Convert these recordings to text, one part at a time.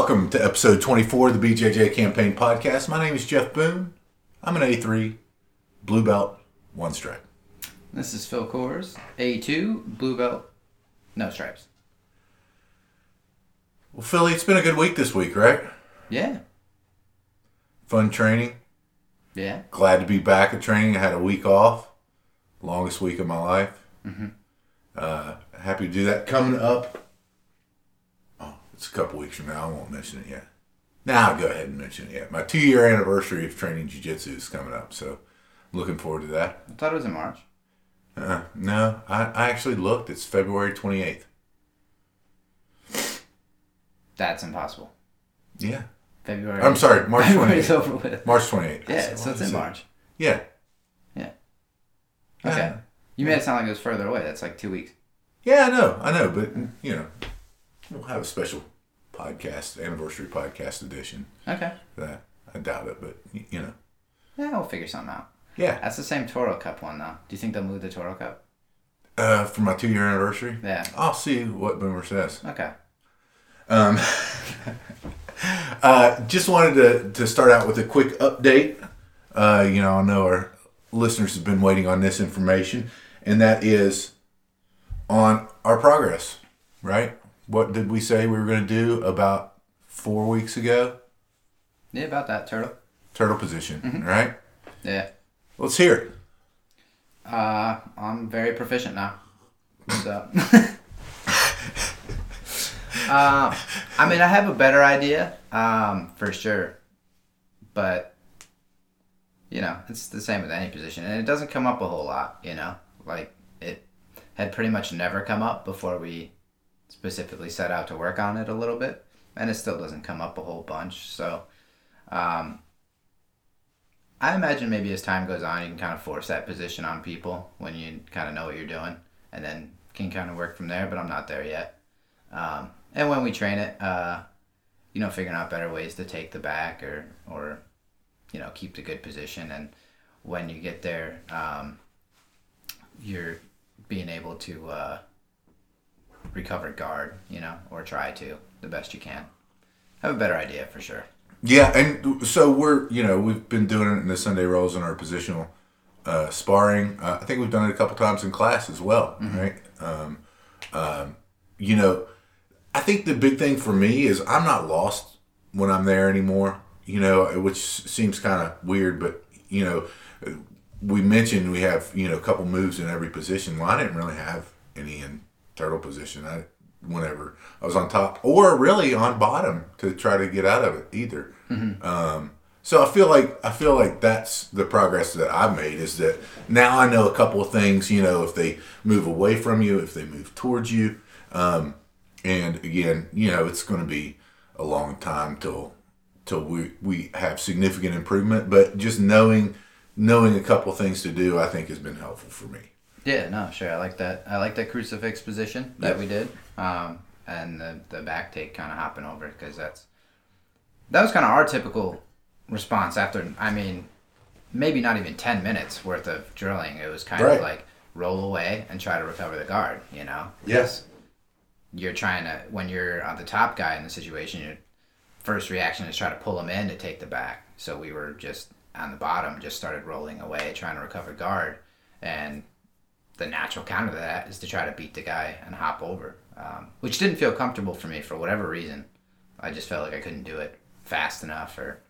Welcome to episode 24 of the BJJ Campaign Podcast. My name is Jeff Boone. I'm an A3, blue belt, one stripe. This is Phil Coors, A2, blue belt, no stripes. Well, Philly, it's been a good week this week, right? Yeah, Fun training. yeah. Glad to be back at training. I had a week off, longest week of my life. Uh, happy to do that. Coming up, it's a couple weeks from now. I won't mention it yet. Now I'll go ahead and mention it yet. My two year anniversary of training jiu-jitsu is coming up, so I'm looking forward to that. I thought it was in March. Uh, no, I, I actually looked. It's February 28th. That's impossible. Yeah. February. I'm sorry, March February's 28th. over with. March 28th. Yeah, so it's in March. Yeah. Yeah. Yeah. Okay. You made it sound like it was further away. That's like two weeks. Yeah, I know, I know, but you know, we'll have a special podcast, anniversary podcast edition. Okay. That I doubt it, but you know, Yeah, we'll figure something out. yeah. That's the same Toro Cup one, though. Do you think they'll move the Toro Cup? Uh, for my two year anniversary, Yeah. I'll see what Boomer says. Okay. Um, uh, just wanted to, to start out with a quick update. Uh, you know, I know our listeners have been waiting on this information, and that is on our progress, right? What did we say we were going to do about four weeks ago? Yeah, about that, Turtle. Turtle position, right? Yeah. Let's hear it. Uh, I'm very proficient now. So. uh, I mean, I have a better idea, um, for sure. But, you know, it's the same with any position. And it doesn't come up a whole lot, you know? Like, it had pretty much never come up before we specifically set out to work on it a little bit. And it still doesn't come up a whole bunch. So, um, I imagine maybe as time goes on, you can kind of force that position on people when you kind of know what you're doing, and then can kind of work from there. But I'm not there yet. Um, and when we train it, uh, you know, figuring out better ways to take the back or or you know keep the good position, and when you get there, um, you're being able to uh, recover guard, you know, or try to the best you can. Have a better idea for sure. Yeah, and so we're you know we've been doing it in the Sunday rolls in our positional uh, sparring. Uh, I think we've done it a couple times in class as well, right? Um, um, you know, I think the big thing for me is I'm not lost when I'm there anymore. You know, which seems kind of weird, but you know, we mentioned we have you know a couple moves in every position. Well, I didn't really have any in turtle position. I whenever I was on top or really on bottom to try to get out of it either. Um, so I feel like I feel like that's the progress that I've made is that now I know a couple of things. You know, if they move away from you, if they move towards you, um, and again, you know, it's going to be a long time till till we we have significant improvement. But just knowing knowing a couple of things to do, I think has been helpful for me. Yeah, no, sure. I like that. I like that crucifix position that Yep. we did, um, and the the back take kind of hopping over because that's that was kind of our typical response after. I mean, maybe not even ten minutes worth of drilling. It was kind Right. of like roll away and try to recover the guard. You know, Yes. you're trying to when you're on the top guy in the situation. Your first reaction is try to pull him in to take the back. So we were just on the bottom, just started rolling away, trying to recover guard, and the natural counter to that is to try to beat the guy and hop over, um, which didn't feel comfortable for me for whatever reason. I just felt like I couldn't do it fast enough or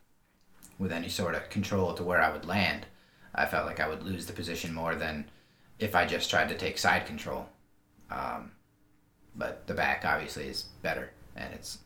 with any sort of control to where I would land. I felt like I would lose the position more than if I just tried to take side control. Um, but the back obviously is better, and it's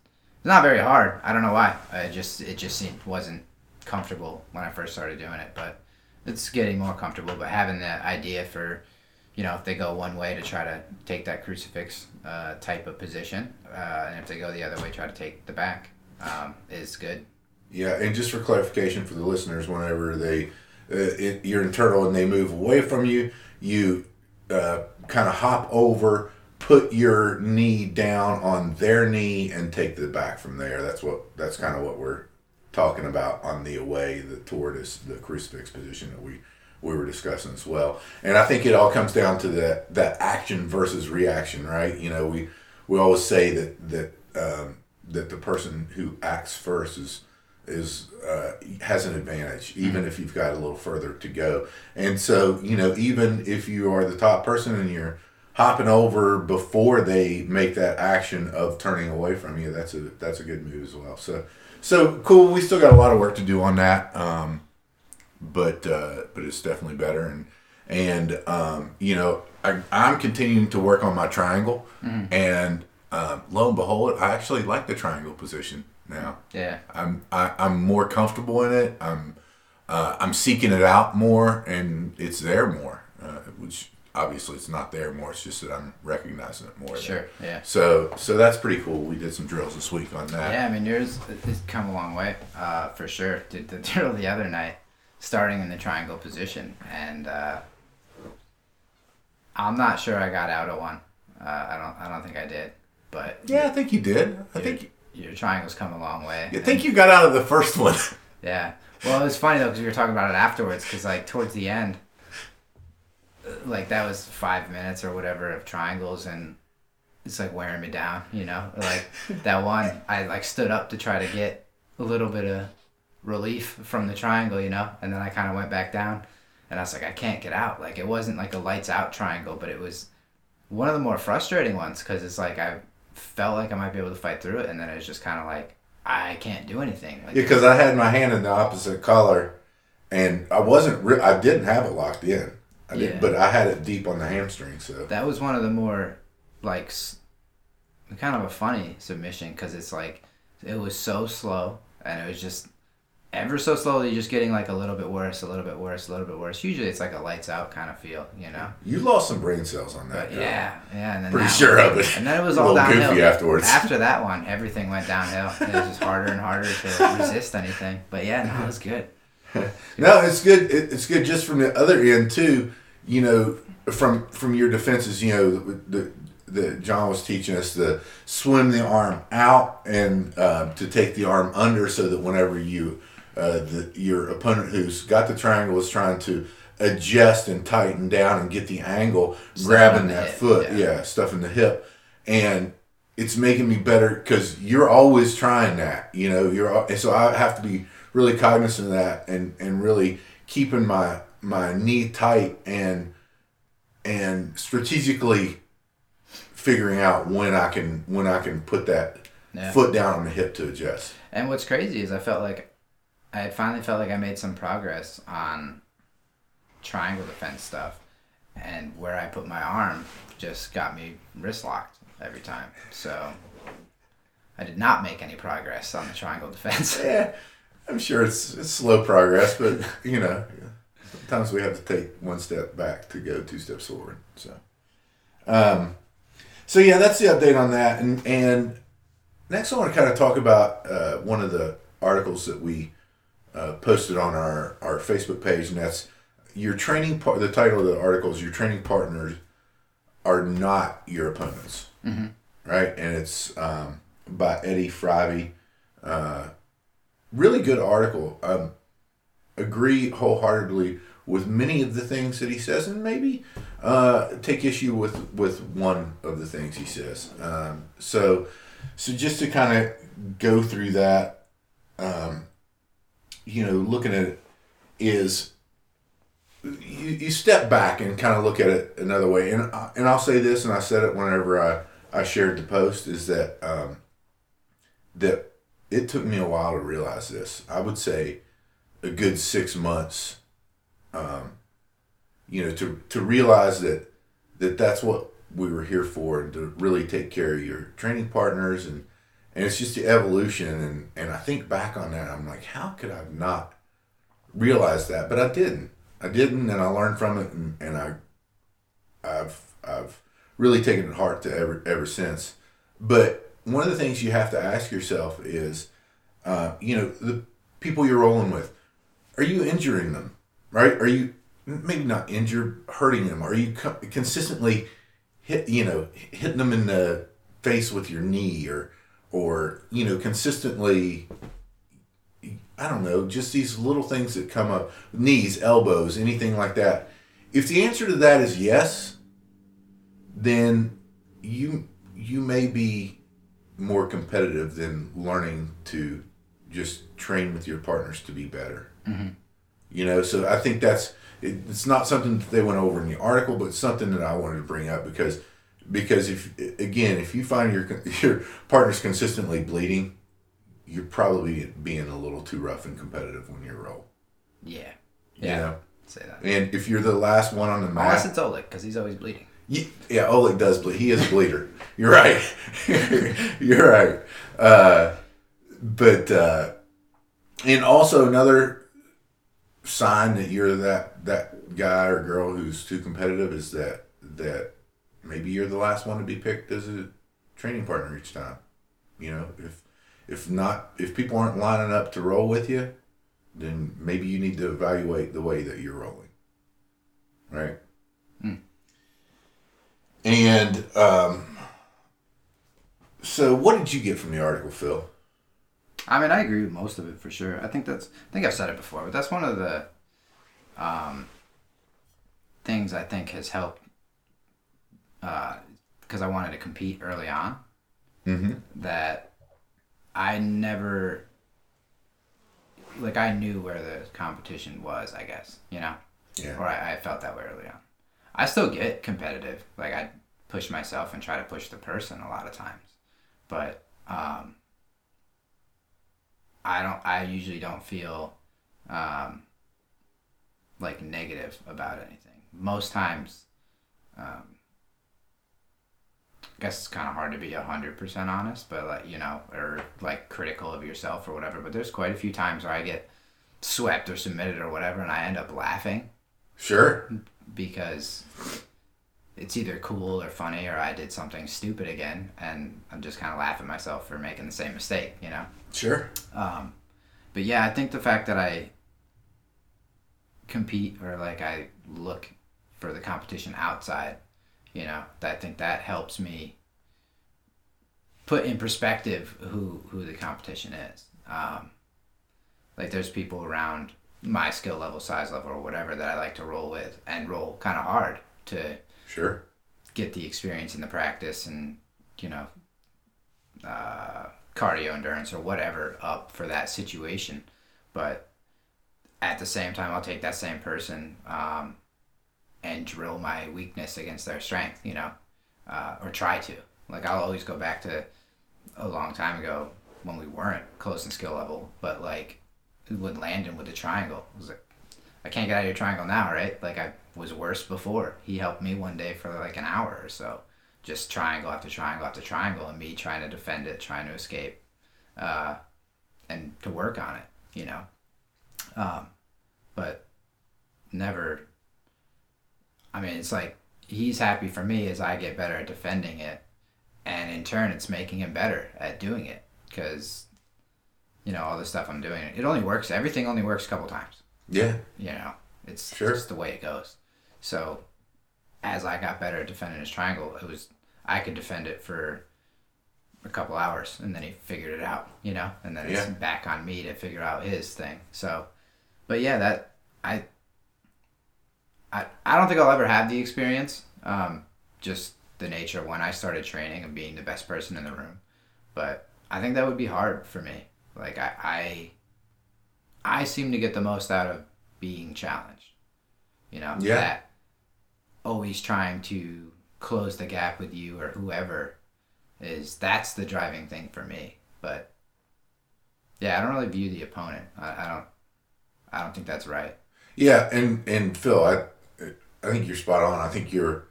not very hard. I don't know why. I just it just seemed wasn't comfortable when I first started doing it, but it's getting more comfortable. But having the idea for you know, if they go one way to try to take that crucifix uh, type of position, uh, and if they go the other way, try to take the back, um, is good. Yeah, and just for clarification for the listeners, whenever they uh, it, you're in turtle and they move away from you, you uh, kind of hop over, put your knee down on their knee, and take the back from there. That's what that's kind of what we're talking about on the away, the tortoise, the crucifix position that we we were discussing as well. And I think it all comes down to that that action versus reaction, right? You know, we we always say that that um, that the person who acts first is is uh, has an advantage, even mm-hmm. if you've got a little further to go. And so, you know, even if you are the top person and you're hopping over before they make that action of turning away from you, that's a that's a good move as well. So, so cool. We still got a lot of work to do on that. Um, but uh, but it's definitely better. And and um, you know, I, I'm continuing to work on my triangle, mm-hmm. and uh, lo and behold, I actually like the triangle position now. Yeah, I'm I, am i am more comfortable in it. I'm uh, I'm seeking it out more, and it's there more, uh, which obviously it's not there more. It's just that I'm recognizing it more. Sure. There. Yeah. So so that's pretty cool. We did some drills this week on that. Yeah, I mean yours has come a long way uh, for sure. Did the drill the other night starting in the triangle position, and uh, I'm not sure I got out of one. Uh, I don't. I don't think I did. But yeah, I think you did. I think your triangle's come a long way. I think you got out of the first one. yeah. Well, it was funny though because we were talking about it afterwards. Because like towards the end, uh, like that was five minutes or whatever of triangles, and it's like wearing me down. You know, like that one, I like stood up to try to get a little bit of relief from the triangle, you know? And then I kind of went back down and I was like, I can't get out. Like, it wasn't like a lights out triangle, but it was one of the more frustrating ones because it's like I felt like I might be able to fight through it. And then it was just kind of like, I can't do anything. Like, yeah, because I had my hand in the opposite color and I wasn't, re- I didn't have it locked in. I yeah. but I had it deep on the hamstring. So that was one of the more like kind of a funny submission because it's like it was so slow and it was just ever so slowly just getting like a little bit worse, a little bit worse, a little bit worse. Usually it's like a lights out kind of feel, you know. You lost some brain cells on that. yeah, yeah, and then pretty sure one, of it. And then it was all downhill afterwards. After that one, everything went downhill. It was just harder and harder to resist anything. But yeah, no, it was good. no, it's good. it's good just from the other end too. You know, from from your defenses. You know, the, the that John was teaching us to swim the arm out and uh, to take the arm under so that whenever you uh, the, your opponent who's got the triangle is trying to adjust and tighten down and get the angle, stuff grabbing that hip, foot, yeah. yeah, stuff in the hip, and it's making me better because you're always trying that, you know. You're so I have to be really cognizant of that and and really keeping my my knee tight and and strategically figuring out when I can when I can put that yeah. foot down on the hip to adjust. And what's crazy is I felt like I finally felt like I made some progress on triangle defense stuff, and where I put my arm just got me wrist locked every time. So I did not make any progress on the triangle defense. yeah, I'm sure it's, it's slow progress, but you know, sometimes we have to take one step back to go two steps forward. So, um, so yeah, that's the update on that. And and next, I want to kind of talk about uh, one of the articles that we uh, posted on our, our Facebook page, and that's your training part. The title of the article is "Your training partners are not your opponents," mm-hmm. right? And it's um, by Eddie Frivi. Uh, really good article. Um, agree wholeheartedly with many of the things that he says, and maybe uh, take issue with with one of the things he says. Um, so, so just to kind of go through that. Um, you know, looking at it is you, you step back and kind of look at it another way. And and I'll say this, and I said it whenever I, I shared the post, is that um, that it took me a while to realize this. I would say a good six months, um, you know, to to realize that that that's what we were here for, and to really take care of your training partners and and it's just the evolution and and I think back on that I'm like how could I not realized that but I didn't I didn't and I learned from it and, and I I've I've really taken it heart to ever ever since. But one of the things you have to ask yourself is, uh, you know, the people you're rolling with, are you injuring them? Right? Are you maybe not injured, hurting them? Are you co- consistently hit you know hitting them in the face with your knee or or you know consistently I don't know, just these little things that come up, knees, elbows, anything like that. If the answer to that is yes, then you you may be more competitive than learning to just train with your partners to be better. Mm-hmm. You know, so I think that's it, it's not something that they went over in the article, but something that I wanted to bring up because because if again if you find your your partner's consistently bleeding you're probably being a little too rough and competitive when you roll. Yeah. Yeah. You know? Say that. And if you're the last one on the mat. Unless it's Oleg, because he's always bleeding. Yeah, yeah, Oleg does bleed. He is a bleeder. you're right. you're right. Uh, but, uh, and also another sign that you're that, that guy or girl who's too competitive is that, that maybe you're the last one to be picked as a training partner each time. You know, if if not if people aren't lining up to roll with you, then maybe you need to evaluate the way that you're rolling. Right? Mm. And um, so what did you get from the article, Phil? I mean, I agree with most of it for sure. I think that's I think I've said it before, but that's one of the um, things I think has helped because uh, I wanted to compete early on. Mm-hmm. That I never like I knew where the competition was, I guess, you know? Yeah. Or I, I felt that way early on. I still get competitive. Like I push myself and try to push the person a lot of times. But um I don't I usually don't feel um like negative about anything. Most times um guess it's kind of hard to be 100% honest, but like, you know, or like critical of yourself or whatever. But there's quite a few times where I get swept or submitted or whatever and I end up laughing. Sure. Because it's either cool or funny or I did something stupid again and I'm just kind of laughing myself for making the same mistake, you know? Sure. Um, but yeah, I think the fact that I compete or like I look for the competition outside you know i think that helps me put in perspective who who the competition is. Um, like there's people around my skill level size level or whatever that i like to roll with and roll kind of hard to sure. get the experience in the practice and you know uh, cardio endurance or whatever up for that situation. But at the same time i'll take that same person um, and drill my weakness against their strength, you know, uh, or try to. Like I'll always go back to a long time ago when we weren't close in skill level, but like with Landon with the triangle, I was like, I can't get out of your triangle now, right? Like I was worse before. He helped me one day for like an hour or so, just triangle after triangle after triangle, and me trying to defend it, trying to escape, uh, and to work on it, you know. Um, but never I mean, it's like he's happy for me as I get better at defending it, and in turn, it's making him better at doing it because you know all the stuff I'm doing. It only works. Everything only works a couple times. Yeah. You know, it's sure. just the way it goes. So, as I got better at defending his triangle, it was I could defend it for a couple hours, and then he figured it out. You know, and then yeah. it's back on me to figure out his thing. So, but yeah, that I I, I don't think I'll ever have the experience. Um, just the nature of when I started training and being the best person in the room. But I think that would be hard for me. Like I, I, I seem to get the most out of being challenged. You know, yeah. that always trying to close the gap with you or whoever is that's the driving thing for me. But yeah, I don't really view the opponent. I, I don't. I don't think that's right. Yeah, and and Phil, I I think you're spot on. I think you're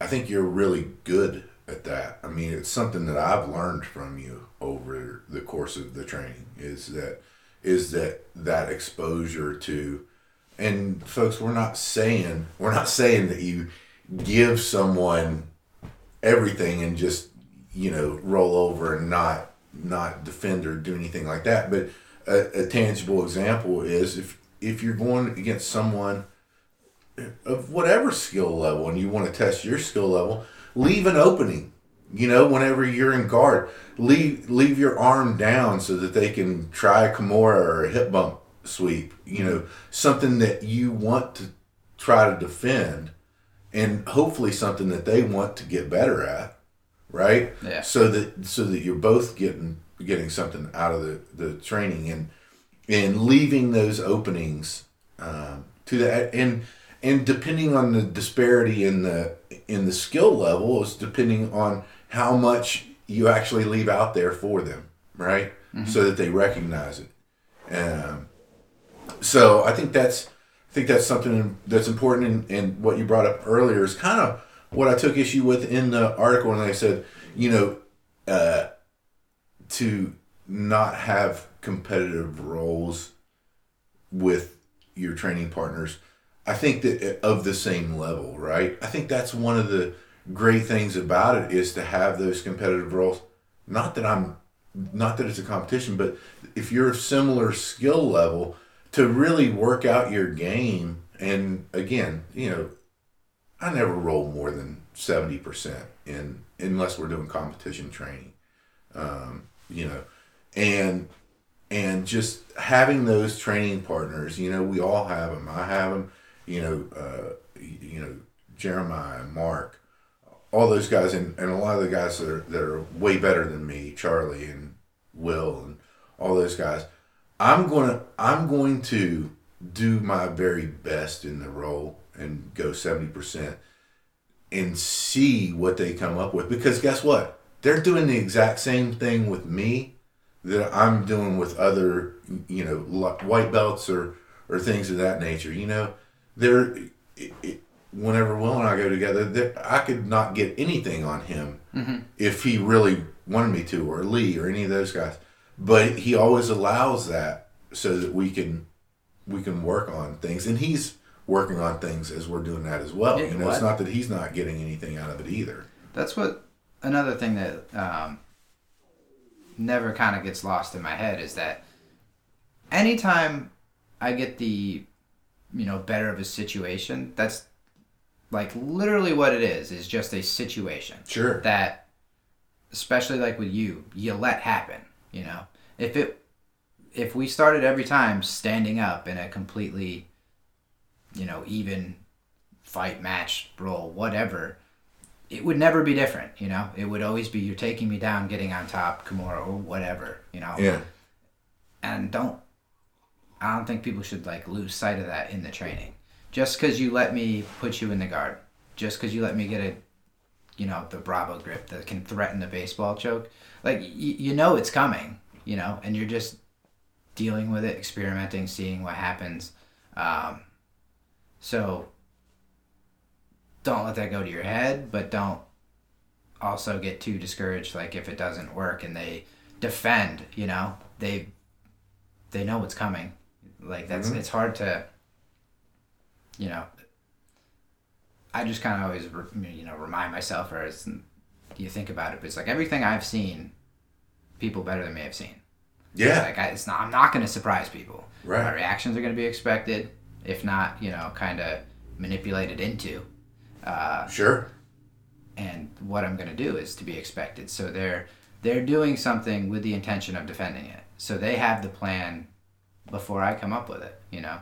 I think you're really good at that. I mean, it's something that I've learned from you over the course of the training is that is that that exposure to and folks we're not saying we're not saying that you give someone everything and just you know roll over and not not defend or do anything like that. But a, a tangible example is if if you're going against someone of whatever skill level and you want to test your skill level, leave an opening. You know, whenever you're in guard, leave leave your arm down so that they can try a Kimura or a hip bump sweep. You know, something that you want to try to defend, and hopefully something that they want to get better at, right? Yeah. So that so that you're both getting getting something out of the the training and and leaving those openings um, to that and and depending on the disparity in the in the skill level is depending on how much you actually leave out there for them right? So that they recognize it. Um, so i think that's i think that's something that's important and, what you brought up earlier is kind of what i took issue with in the article and they said you know uh, to not have competitive rolls with your training partners i think that of the same level right? I think that's one of the great things about it is to have those competitive rolls. Not that i'm not that it's a competition but if you're a similar skill level to really work out your game and again you know i never roll more than 70% in unless we're doing competition training um, you know. And and just having those training partners you know we all have them i have them you know uh, you know jeremiah mark all those guys and, and a lot of the guys that are, that are way better than me charlie and will and all those guys i'm going to i'm going to do my very best in the roll and go 70% and see what they come up with. Because guess what? They're doing the exact same thing with me that i'm doing with other you know white belts or or things of that nature you know they're it, it, whenever will and i go together there- i could not get anything on him if he really wanted me to or lee or any of those guys. But he always allows that so that we can we can work on things. And he's working on things as we're doing that as well. Yeah, you know it's not that he's not getting anything out of it either. That's what another thing that um, never kind of gets lost in my head is that anytime I get the you know better of a situation, that's like literally what it is is just a situation. Sure. That especially like with you you let happen you know? If it if we started every time standing up in a completely you know even fight match roll whatever it would never be different you know? It would always be you're taking me down getting on top kimura or whatever you know? Yeah. And don't i don't think people should like lose sight of that in the training. Just because you let me put you in the guard just because you let me get a you know the bravo grip that can threaten the baseball choke like y- you know it's coming you know and you're just dealing with it experimenting seeing what happens um, so don't let that go to your head but don't also get too discouraged like if it doesn't work and they defend you know? They they know what's coming like that's it's hard to you know i just kind of always re- you know remind myself or as you think about it but it's like everything i've seen people better than me have seen yeah like I, it's not i'm not going to surprise people Right. my reactions are going to be expected if not you know kind of manipulated into uh, sure and what I'm going to do is to be expected. So they're they're doing something with the intention of defending it. So they have the plan before I come up with it, you know.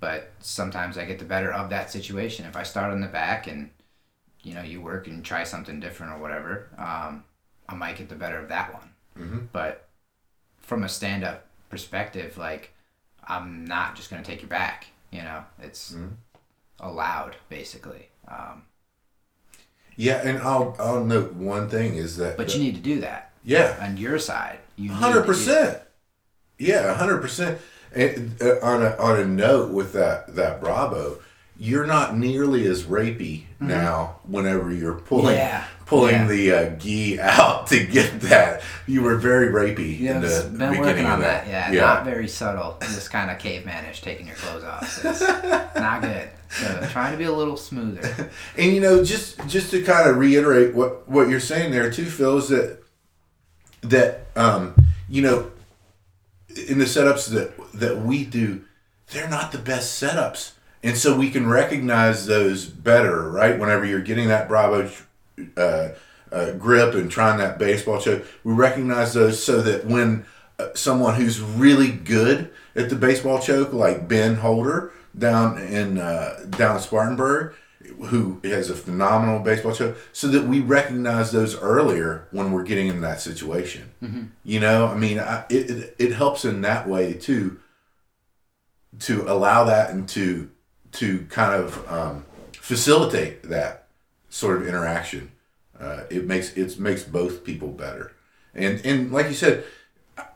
But sometimes I get the better of that situation. If I start on the back and you know you work and try something different or whatever, um, I might get the better of that one. Mm-hmm. But from a stand up perspective, like I'm not just going to take your back. You know, it's Mm-hmm. allowed basically. Um, yeah and i'll i'll note one thing is that but you need to do that. yeah on your side. You need Hundred percent. Yeah, hundred percent. And uh, on a on a note with that that Bravo you're not nearly as rapey now whenever you're pulling Mm-hmm. Yeah. pulling Yeah. the uh, gi out to get that. You were very rapey Yeah, in the been beginning working on that. that. Yeah, not very subtle. Just kind of cavemanish, taking your clothes off. It's not good. So trying to be a little smoother. And you know, just just to kind of reiterate what what you're saying there too, Phil, is that that um, you know, in the setups that that we do, they're not the best setups, and so we can recognize those better, right? Whenever you're getting that Bravo uh, uh, grip and trying that baseball choke, we recognize those so that when uh, someone who's really good at the baseball choke, like Ben Holder down in uh, down Spartanburg, who has a phenomenal baseball choke, so that we recognize those earlier when we're getting in that situation. You know, I mean, I, it, it it helps in that way too. To allow that and to to kind of um, facilitate that sort of interaction, uh, it makes it makes both people better. And and like you said,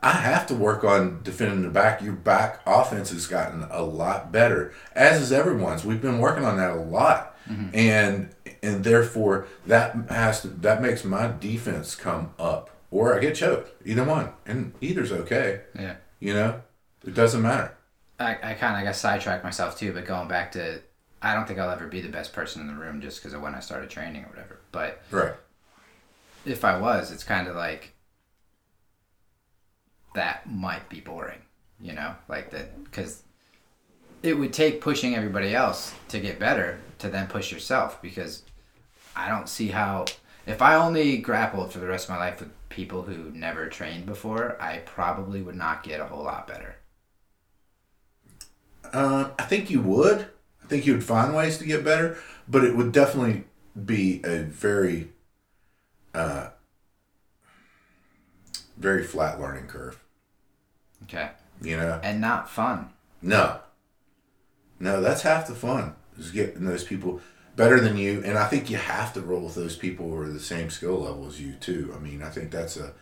I have to work on defending the back. Your back offense has gotten a lot better, as is everyone's. We've been working on that a lot, Mm-hmm. and and therefore that has to that makes my defense come up, or I get choked. Either one, and either's okay. Yeah. You know, it doesn't matter. I, I kind of got sidetracked myself too, but going back to, I don't think I'll ever be the best person in the room just because of when I started training or whatever. But Right. if I was, it's kind of like that might be boring, you know, like that because it would take pushing everybody else to get better to then push yourself because I don't see how if I only grappled for the rest of my life with people who never trained before, I probably would not get a whole lot better. Uh, I think you would. I think you would find ways to get better, but it would definitely be a very, uh, very flat learning curve. Okay. You know, And not fun. no, no, that's half the fun is getting those people better than you, and I think you have to roll with those people who are the same skill level as you too. I mean, I think that's a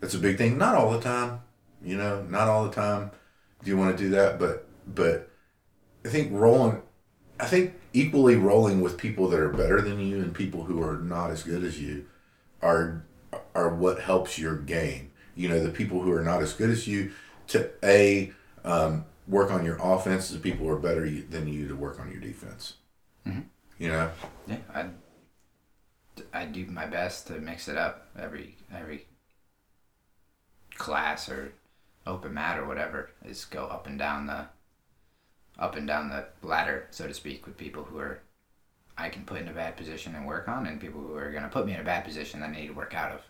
that's a big thing. Not all the time, you know, not all the time. Do you want to do that? But but I think rolling, I think equally rolling with people that are better than you and people who are not as good as you are are what helps your game. You know, the people who are not as good as you to a um, work on your offense, the people who are better than you to work on your defense. Mm-hmm. You know, Yeah, I I do my best to mix it up every every class or open mat or whatever is go up and down the up and down the ladder, so to speak, with people who are I can put in a bad position and work on, and people who are gonna put me in a bad position that I need to work out of.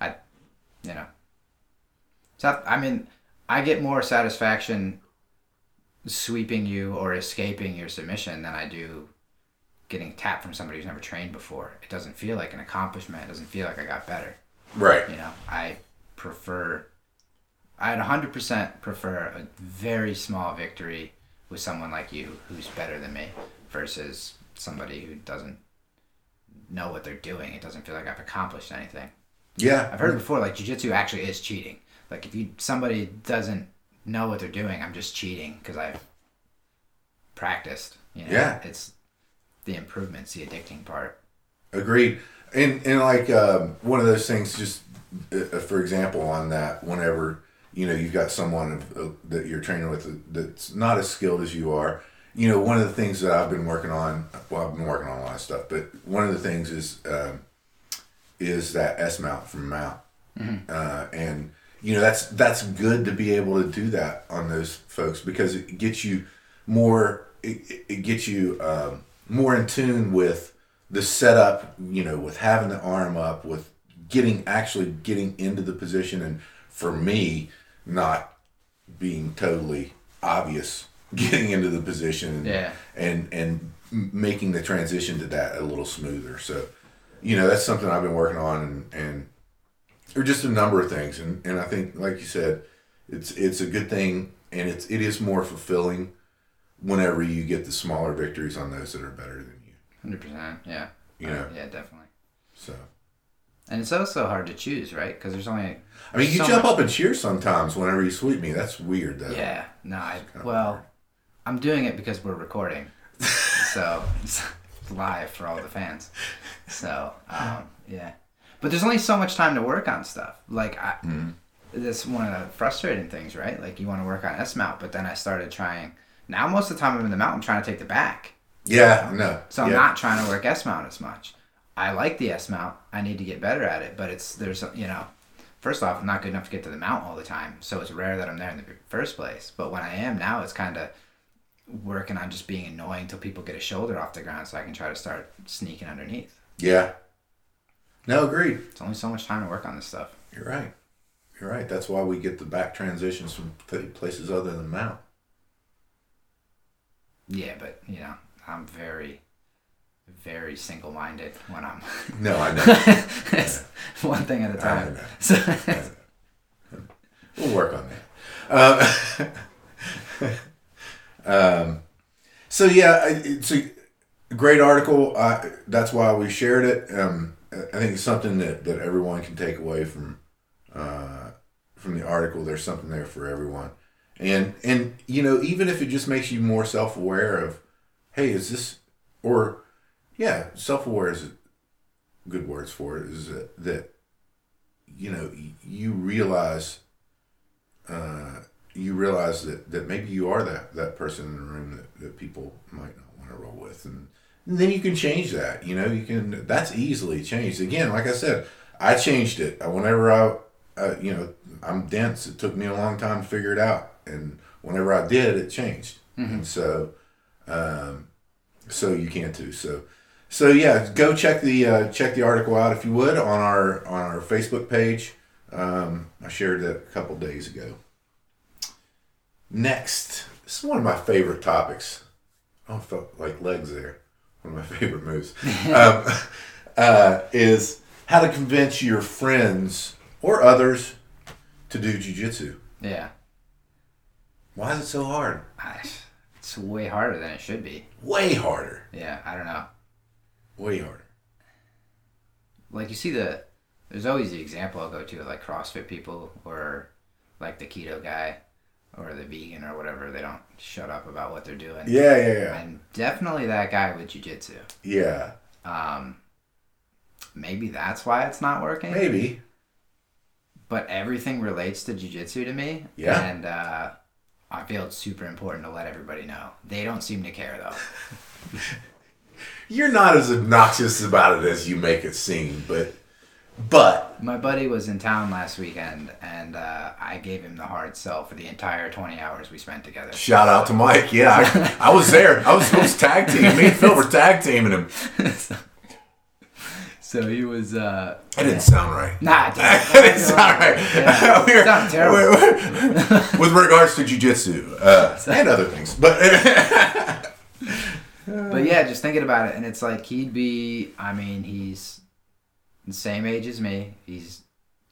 I, you know. So I mean, I get more satisfaction sweeping you or escaping your submission than I do getting tapped from somebody who's never trained before. It doesn't feel like an accomplishment. It doesn't feel like I got better. right? You know, I prefer, I'd 100% prefer a very small victory with someone like you who's better than me versus somebody who doesn't know what they're doing. It doesn't feel like I've accomplished anything. Yeah, I've heard before, like jujitsu actually is cheating. Like if you somebody doesn't know what they're doing, I'm just cheating because I've practiced. You know, Yeah. it's the improvements, the addicting part. Agreed. And and like um, one of those things, just uh, for example, on that, whenever you know you've got someone uh, that you're training with that's not as skilled as you are, you know, one of the things that I've been working on. Well, I've been working on a lot of stuff, but one of the things is um, is that S mount from mount, uh, and you know that's that's good to be able to do that on those folks because it gets you more. It, it gets you um, more in tune with the setup, you know, with having the arm up, with getting actually getting into the position, and for me, not being totally obvious getting into the position, and Yeah. and, and making the transition to that a little smoother. So, you know, that's something I've been working on, and and or just a number of things, and and I think, like you said, it's it's a good thing, and it's it is more fulfilling whenever you get the smaller victories on those that are better than you. Hundred percent. Yeah. You know. Yeah, definitely. So. And it's also hard to choose, right? Because there's only. I mean, you so jump much- up and cheer sometimes whenever you sweep me. That's weird, though. Yeah. No. I, well, I'm doing it because we're recording. so it's live for all the fans. So um, yeah, but there's only so much time to work on stuff. Like I, mm-hmm. that's one of the frustrating things, right? Like you want to work on S mount, but then I started trying. Now most of the time I'm in the mount, I'm trying to take the back. Yeah, no. So I'm yeah. not trying to work S mount as much. I like the S mount. I need to get better at it, but it's there's you know, first off, I'm not good enough to get to the mount all the time, so it's rare that I'm there in the first place. But when I am now, it's kind of working on just being annoying till people get a shoulder off the ground, so I can try to start sneaking underneath. Yeah. No, agreed. It's only so much time to work on this stuff. You're right. You're right. That's why we get the back transitions from places other than mount. Yeah, but you know, I'm very, very single-minded when I'm. No, I know. it's one thing at a time. know. So, We'll work on that. Um, um, so yeah, I- it's a great article. Uh, that's why we shared it. Um, I think it's something that, that everyone can take away from uh, from the article. There's something there for everyone, and and you know even if it just makes you more self aware of, hey, is this or yeah, self aware is good words for it. Is that, that you know you realize uh, you realize that, that maybe you are that, that person in the room that, that people might not want to roll with and, then you can change that you know you can that's easily changed. Again like i said i changed it. Uh, whenever i uh, you know i'm dense it took me a long time to figure it out. And whenever i did it changed. And so um, so you can too. So so yeah go check the uh, check the article out if you would on our on our facebook page. Um, I shared that a couple days ago. Next, this is one of my favorite topics. Oh, I felt like legs there. One of my favorite moves um, uh, is how to convince your friends or others to do jujitsu. yeah, Why is it so hard? It's way harder than it should be. Way harder. Yeah, I don't know. Way harder. like you see the there's always the example I'll go to like CrossFit people or like the keto guy or the vegan or whatever. They don't shut up about what they're doing. Yeah, yeah, yeah. And definitely that guy with jujitsu. Yeah, Um, maybe that's why it's not working. maybe. But everything relates to jujitsu to me. Yeah. And uh, I feel it's super important to let everybody know. They don't seem to care though. You're not as obnoxious about it as you make it seem, but but My buddy was in town last weekend, and uh, I gave him the hard sell for the entire 20 hours we spent together. Shout out to Mike. Yeah, I, I was there. I was, I was tag team. Me and Phil were tag teaming him. So he was. Uh, That didn't sound right. nah, That didn't sound right. Yeah. We're- Sounded terrible. we're- with regards to jujitsu uh, and other things, but But yeah, just thinking about it, and it's like he'd be. I mean, he's the same age as me. He's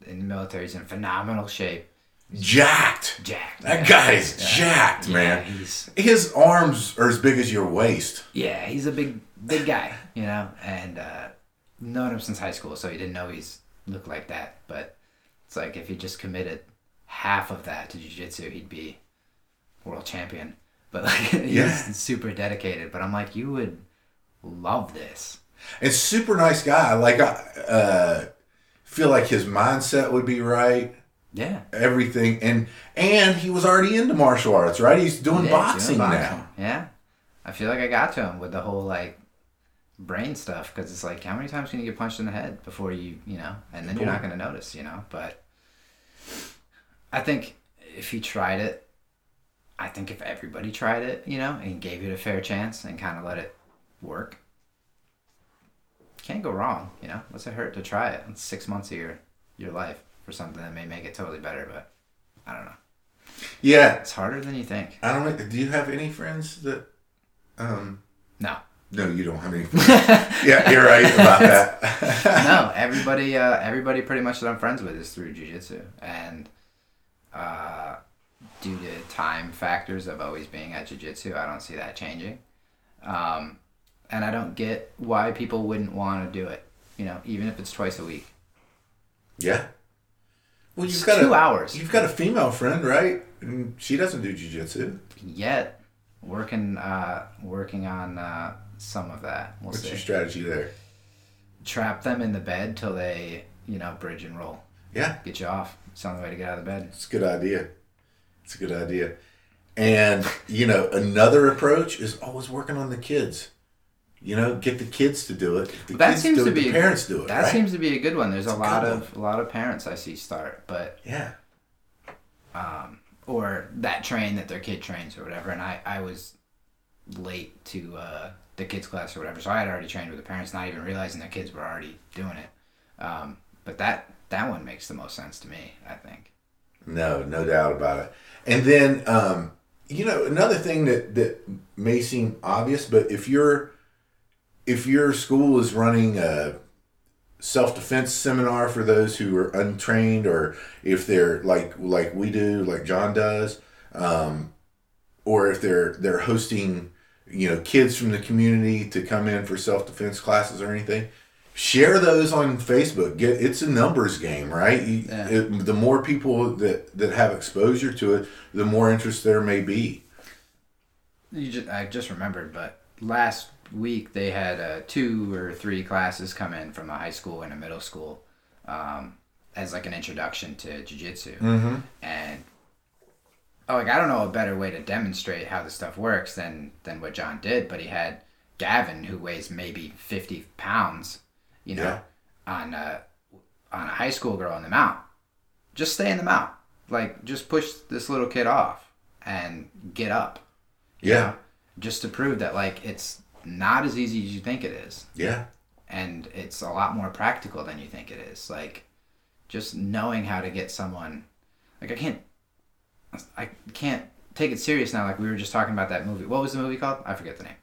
in the military. He's in phenomenal shape. jacked. Jacked. That yeah. guy's Yeah. jacked, Yeah, man. He's His arms are as big as your waist. yeah, he's a big big guy, you know, and uh, known him since high school, so he didn't know he's looked like that. But it's like if he just committed half of that to jiu-jitsu, he'd be world champion. But like he's Yeah. super dedicated. But I'm like, you would love this. And super nice guy. Like I uh, feel like his mindset would be right. Yeah. Everything and and he was already into martial arts, right? He's doing Yeah, boxing doing now. Yeah. I feel like I got to him with the whole like brain stuff because it's like how many times can you get punched in the head before you you know and then you're not going to notice you know but I think if he tried it I think if everybody tried it you know and gave it a fair chance and kind of let it work can't go wrong you know what's it hurt to try it it's six months of your your life for something that may make it totally better but I don't know Yeah, it's harder than you think I don't know. Do you have any friends that? Um, no no, you don't have any. Friends. yeah, you're right about that. no, everybody, uh, everybody pretty much that I'm friends with is through jujitsu, and uh, due to time factors of always being at jujitsu, I don't see that changing. Um, and I don't get why people wouldn't want to do it. You know, even if it's twice a week. yeah. Well, you've It's got two a, hours. You've got a female friend, right? And she doesn't do jujitsu. Yet, working, uh, working on uh, some of that. We'll What's see. your strategy there? Trap them in the bed till they, you know, bridge and roll. Yeah, Get you off. It's the only way to get out of the bed. it's a good idea. It's a good idea. And you know, another approach is always working on the kids. You know, get the kids to do it. The That seems to it, be the parents do it. That right? seems to be a good one. There's a a lot of a lot of parents I see start, but yeah. or that train that their kid trains or whatever. And I I was late to uh, the kids class or whatever, so I had already trained with the parents, not even realizing their kids were already doing it. Um, but that that one makes the most sense to me. I think. No, no doubt about it. And then, um, you know, another thing that that may seem obvious, but if you're if your school is running a self defense seminar for those who are untrained, or if they're like like we do, like John does, um, or if they're they're hosting, you know, kids from the community to come in for self defense classes or anything, share those on Facebook. Get it's a numbers game, right? You, Yeah. it, the more people that that have exposure to it, the more interest there may be. You just, I just remembered, but last week they had uh, two or three classes come in from a high school and a middle school um, as like an introduction to jujitsu. Mm-hmm. And oh, like I don't know a better way to demonstrate how the stuff works than than what John did, but he had Gavin who weighs maybe fifty pounds, you know, Yeah. on a on a high school girl in the mount. Just stay in the mount, like just push this little kid off and get up Yeah. know, just to prove that like it's not as easy as you think it is. Yeah, and it's a lot more practical than you think it is. Like just knowing how to get someone like i can't i can't take it serious now like we were just talking about that movie. What was the movie called? I forget the name.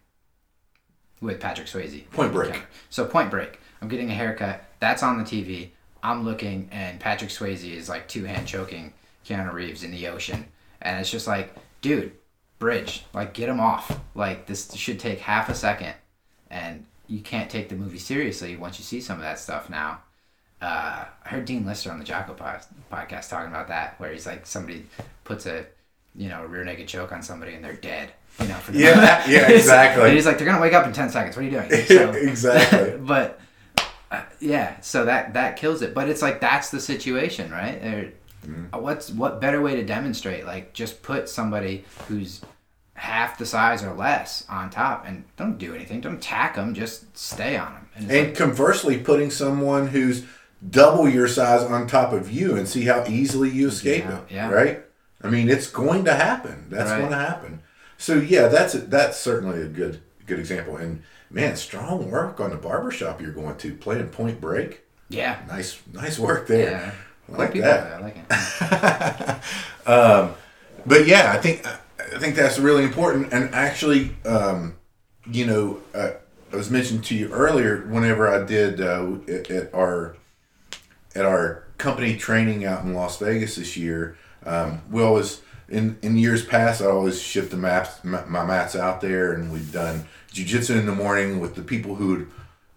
With patrick swayze. Point Break. so point break. I'm getting a haircut. That's on the tv i'm looking and patrick swayze is like two hand choking keanu reeves in the ocean. And it's just like dude bridge like get him off like this should take half a second and you can't take the movie seriously once you see some of that stuff now uh, i heard dean lister on the jocko pod- podcast talking about that where he's like somebody puts a you know a rear naked choke on somebody and they're dead you know for the Yeah, yeah, exactly. and he's like they're gonna wake up in 10 seconds what are you doing so, exactly. but uh, yeah, so that that kills it. But it's like that's the situation, right? There- Mm-hmm. uh, What's what better way to demonstrate? Like just put somebody who's half the size or less on top, and don't do anything. Don't tack them. Just stay on them. And, And like, conversely, putting someone who's double your size on top of you and see how easily you escape Yeah, it. yeah. Right? I mean, it's going to happen. That's Right. going to happen. So yeah, that's a, that's certainly a good good example. And man, strong work on the barbershop you're going to playing Point Break. yeah, Nice nice work there. yeah. I like people that. I like it. but yeah, I think I think that's really important. And actually, um, you know, uh, I was mentioned to you earlier. Whenever I did uh, at, at our at our company training out in Las Vegas this year, um, we always in in years past I always shipped the maps my, my mats out there, and we'd done jujitsu in the morning with the people who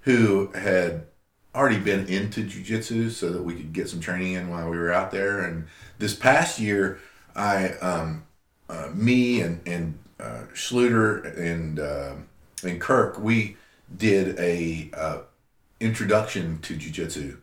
who had already been into jujitsu so that we could get some training in while we were out there. And this past year, I, um, uh, me and and uh, Schluter and uh, and Kirk, we did a uh, introduction to jujitsu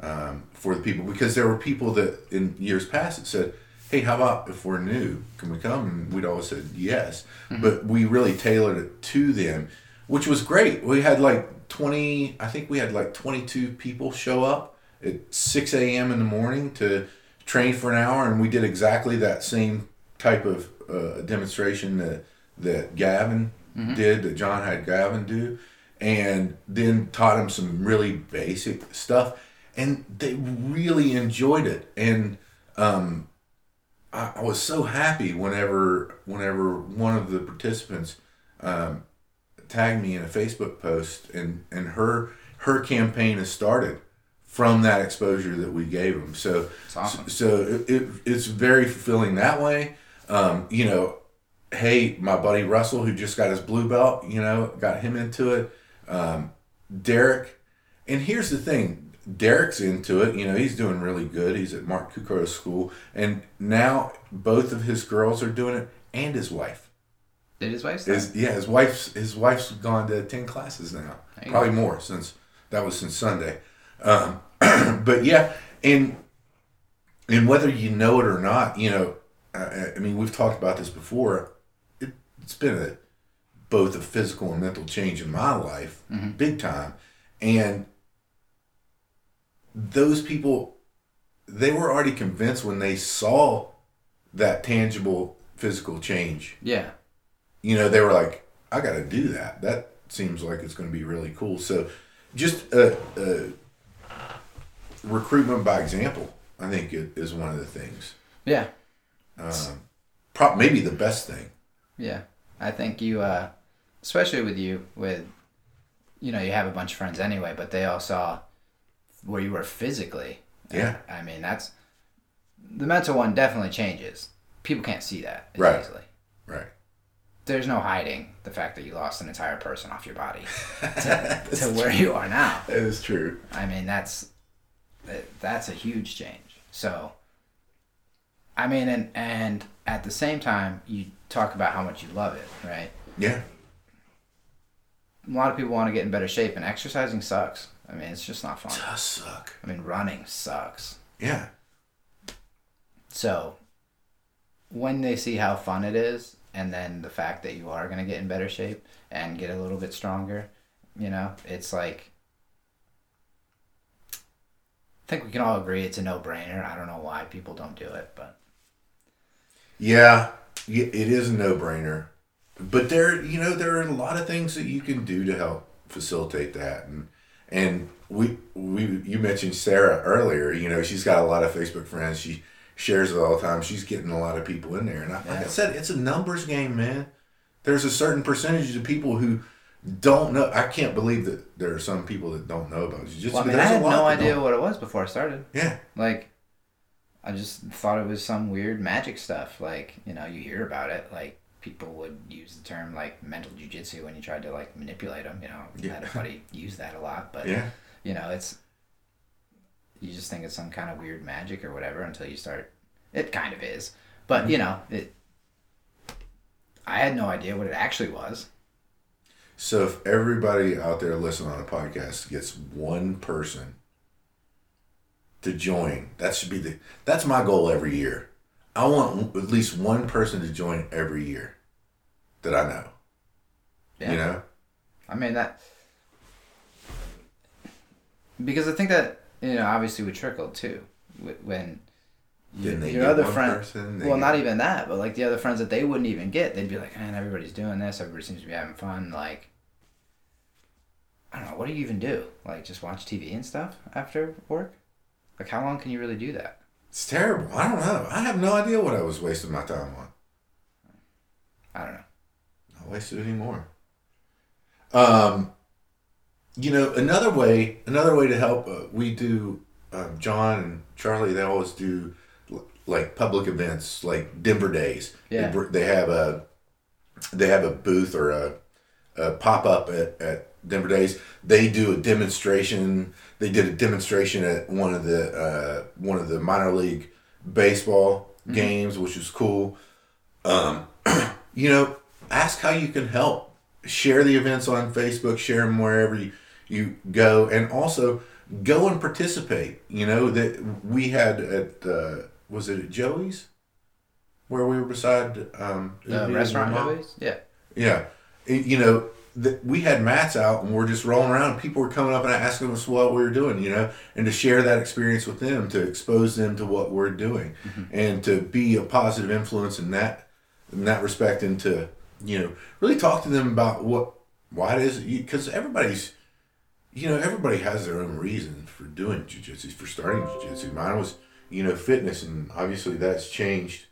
um, for the people because there were people that in years past that said. Hey, how about if we're new? Can we come? And we'd always said yes, but we really tailored it to them, which was great. We had like 20 i think we had like 22 people show up at 6 a.m in the morning to train for an hour and we did exactly that same type of uh, demonstration that that gavin did that john had gavin do and then taught him some really basic stuff and they really enjoyed it. And um, I, I was so happy whenever whenever one of the participants um, tagged me in a Facebook post, and and her her campaign has started from that exposure that we gave them. So It's awesome. so it, it it's very fulfilling that way. Um, you know, hey, my buddy Russell who just got his blue belt, you know, got him into it. Um, Derek, and here's the thing. Derek's into it, you know, he's doing really good. He's at Mark Kukro's school, and now both of his girls are doing it, and his wife. Did his wife? His, yeah, his wife's his wife's gone to ten classes now, probably go. more since that was since Sunday. Um, but yeah, and and whether you know it or not, you know, I, I mean, we've talked about this before. It, it's been a both a physical and mental change in my life, big time, and those people, they were already convinced when they saw that tangible physical change yeah. You know, they were like, I got to do that. That seems like it's going to be really cool. So, just uh, uh, recruitment by example, I think, i- is one of the things. Yeah. Um, pro- maybe the best thing. Yeah. I think you, uh, especially with you, with, you know, you have a bunch of friends anyway, but they all saw where you were physically. Yeah. I mean, that's, the mental one definitely changes. People can't see that as Right. easily. Right. There's no hiding the fact that you lost an entire person off your body to, to where you are now. It is true. I mean, that's that's a huge change. So, I mean, and and at the same time, you talk about how much you love it, right? Yeah. A lot of people want to get in better shape, and exercising sucks. I mean, it's just not fun. It Does suck. I mean, running sucks. Yeah. So, when they see how fun it is, and then the fact that you are going to get in better shape and get a little bit stronger, you know, it's like. I think we can all agree it's a no brainer. I don't know why people don't do it, but Yeah. It is a no brainer. But there, you know, there are a lot of things that you can do to help facilitate that. And, and we, we, you mentioned Sarah earlier, you know, she's got a lot of Facebook friends. She shares it all the time. She's getting a lot of people in there. And I, like I said, it's a numbers game, man. There's a certain percentage of people who don't know. I can't believe that there are some people that don't know about it. Just well, I mean, I had no idea what it was before I started. Yeah. Like, I just thought it was some weird magic stuff. Like, you know, you hear about it. Like, people would use the term like mental jujitsu when you tried to like manipulate them. You know, Yeah. I had a buddy use that a lot, but Yeah. you know, it's you just think it's some kind of weird magic or whatever until you start. It kind of is, but you know, it. I had no idea what it actually was. So if everybody out there listening on a podcast gets one person to join, that should be the that's my goal every year. I want at least one person to join every year that I know. Yeah. You know? I mean that because I think that you know obviously we trickled too when you, they your other friends. person? Well, not even that, but like the other friends that they wouldn't even get, they'd be like, "Man, everybody's doing this. Everybody seems to be having fun." Like, I don't know. What do you even do? Like, just watch TV and stuff after work? Like, how long can you really do that? It's terrible. I don't know. I have no idea what I was wasting my time on. I don't know. Not wasted anymore. Um, you know, another way, another way to help, uh, we do. Um, John and Charlie, they always do like public events, like Denver Days. Yeah. They, they have a, they have a booth or a, a pop up at, at Denver Days. They do a demonstration. They did a demonstration at one of the uh, one of the minor league baseball games, which was cool. Um, you know, ask how you can help. Share the events on Facebook, share them wherever you, you go, and also go and participate. You know that we had at uh, was it at Joey's where we were beside um, The Ubi restaurant movies? Yeah. Yeah, It- you know, that we had mats out and we're just rolling around. People were coming up and asking us what we were doing, you know, and to share that experience with them, to expose them to what we're doing, and to be a positive influence in that in that respect, and to you know really talk to them about what why it is because everybody's you know everybody has their own reason for doing jujitsu for starting jujitsu. Mine was you know fitness, and obviously that's changed.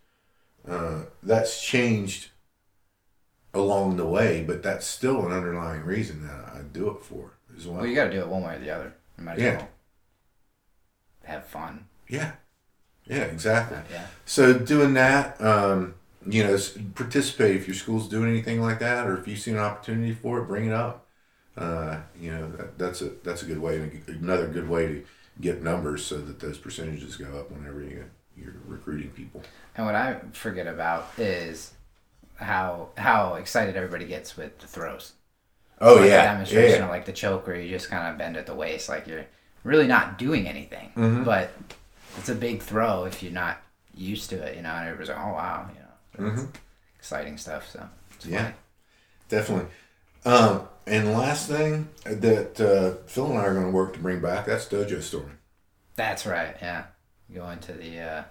Uh, that's changed along the way, but that's still an underlying reason that I do it for as well. Well, you got to do it one way or the other. You might as Yeah. well have fun. yeah, yeah, exactly. Yeah. So doing that, um, you know, participate if your school's doing anything like that, or if you see an opportunity for it, bring it up. Uh, you know, that, that's a that's a good way, another good way to get numbers so that those percentages go up whenever you you're recruiting people. And what I forget about is how how excited everybody gets with the throws. Oh like yeah, demonstration yeah. of like the choke where you just kind of bend at the waist, like you're really not doing anything, Mm-hmm. but it's a big throw if you're not used to it, you know. And everybody's like, "Oh wow," you know, it's exciting stuff. So Mm-hmm. Yeah. funny. Definitely. Um, and last thing that uh, Phil and I are going to work to bring back that's Dojo Story. that's right. Yeah, going to the uh,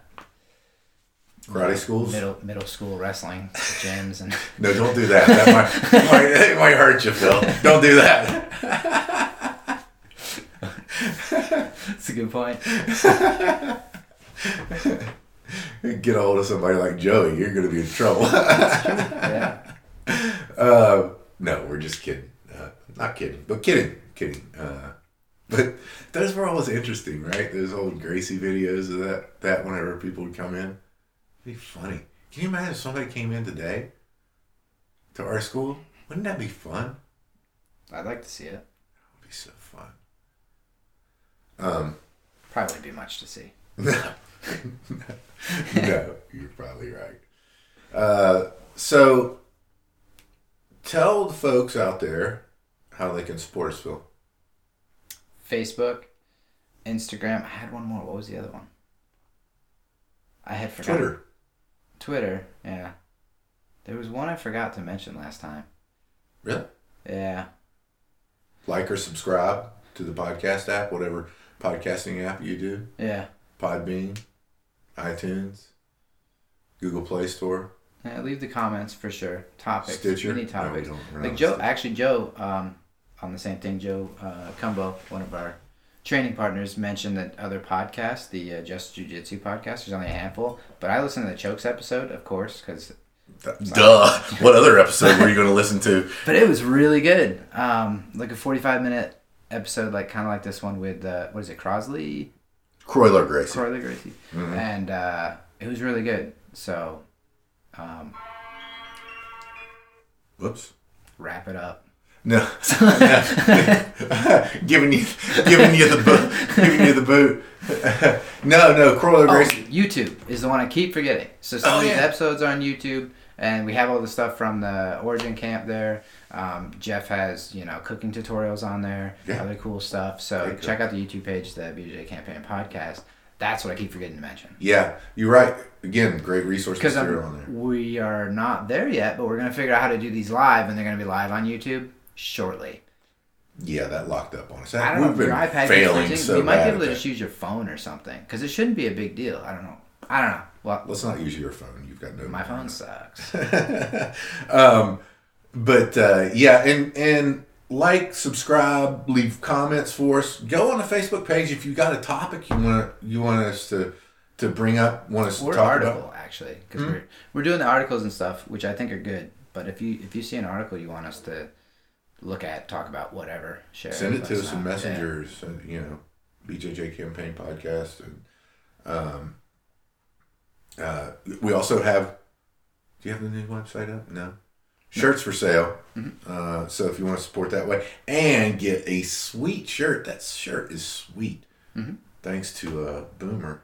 Karate schools. middle middle school wrestling gyms and No, don't do that. That might, might, it might hurt you, Phil. Don't do that. that's a good point. Get a hold of somebody like Joey, you're going to be in trouble. Yeah, Uh, no, we're just kidding. Uh, not kidding, but kidding, kidding. Uh, but those were always interesting, right? Those old Gracie videos of that. That whenever people would come in, it'd be funny. Can you imagine if somebody came in today to our school? Wouldn't that be fun? I'd like to see it. It'd be so fun. Um, Probably be much to see. no, no, you're probably right. Uh, so, tell the folks out there how they can support us, Phil. Facebook, Instagram. I had one more. What was the other one? I had forgotten. Twitter. Twitter, yeah. There was one I forgot to mention last time. Really? Yeah. Like or subscribe to the podcast app, whatever podcasting app you do. Yeah. Podbean, iTunes, Google Play Store, Yeah, leave the comments for sure. Topics. Stitcher. No, topics. not like Joe, Stitcher. actually Joe, um, on the same thing, Joe uh, Cumbo, one of our training partners, mentioned that other podcasts, the uh, Just Jiu Jitsu podcast, there's only a handful, but I listened to the Chokes episode, of course, because Duh. what other episode were you going to listen to? but it was really good. Um, like a 45 minute episode, like kind of like this one with uh, what is it, Crosley, Croyler Gracie. Corley Gracie, and uh, it was really good. So, um, Whoops. wrap it up. No. giving you, giving you the boot, giving you the boot. no, no, Croyler Oh, Gracie. YouTube is the one I keep forgetting. So some Oh, of these yeah. episodes are on YouTube, and we have all the stuff from the Origin Camp there. Um, Jeff has you know cooking tutorials on there, Yeah. other cool stuff. So cool. check out the YouTube page, the BJJ Campaign Podcast. That's what I keep forgetting to mention. Yeah, you're right. Again, great resource material on there. we are not there yet, but we're gonna figure out how to do these live, and they're gonna be live on YouTube shortly. Yeah, that locked up on us. I don't know We've if your been iPad failing so You might be able to just use your phone or something, because it shouldn't be a big deal. I don't know. I don't know. Well, Let's not use your phone. You've got no. my phone sucks. um, but uh, yeah, and and like, subscribe, leave comments for us. Go on the Facebook page if you got a topic you want you want us to to bring up. Want us to talk article about? actually because we're we're doing the articles and stuff which i think are good but if you if you see an article you want us to look at talk about whatever share Send it to us in messengers. And, you know, BJJ campaign podcast, and um, uh, we also have. Do you have the new website up? No. Shirts for sale. Uh, so if you want to support that way and get a sweet shirt, that shirt is sweet. Thanks to uh, Boomer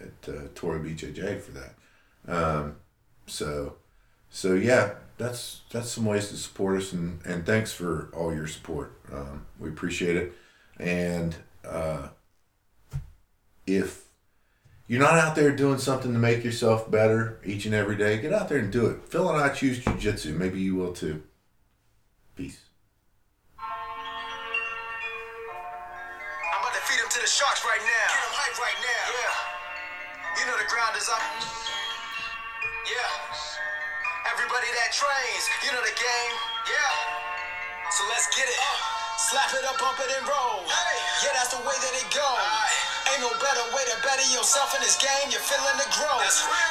at uh, Tory BJJ for that. Um, so, so yeah, that's that's some ways to support us, and and thanks for all your support. Um, we appreciate it, and uh, if you're not out there doing something to make yourself better each and every day, get out there and do it. Phil and I choose jujitsu. Maybe you will too. Peace. I'm about to feed him to the sharks right now. Get him hype right now. Yeah. You know the ground is up. Yeah. Everybody that trains, you know the game. Yeah. So let's get it. Uh. Slap it up, bump it, and roll. Yeah, that's the way that it goes. Ain't no better way to better yourself in this game. You're feeling the growth.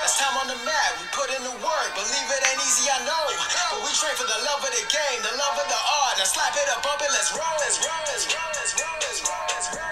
That's time on the mat. We put in the work. Believe it ain't easy, I know. But we train for the love of the game, the love of the art. Now slap it up, bump it, let's roll. Let's roll. Let's roll. Let's roll. Let's roll. Let's roll.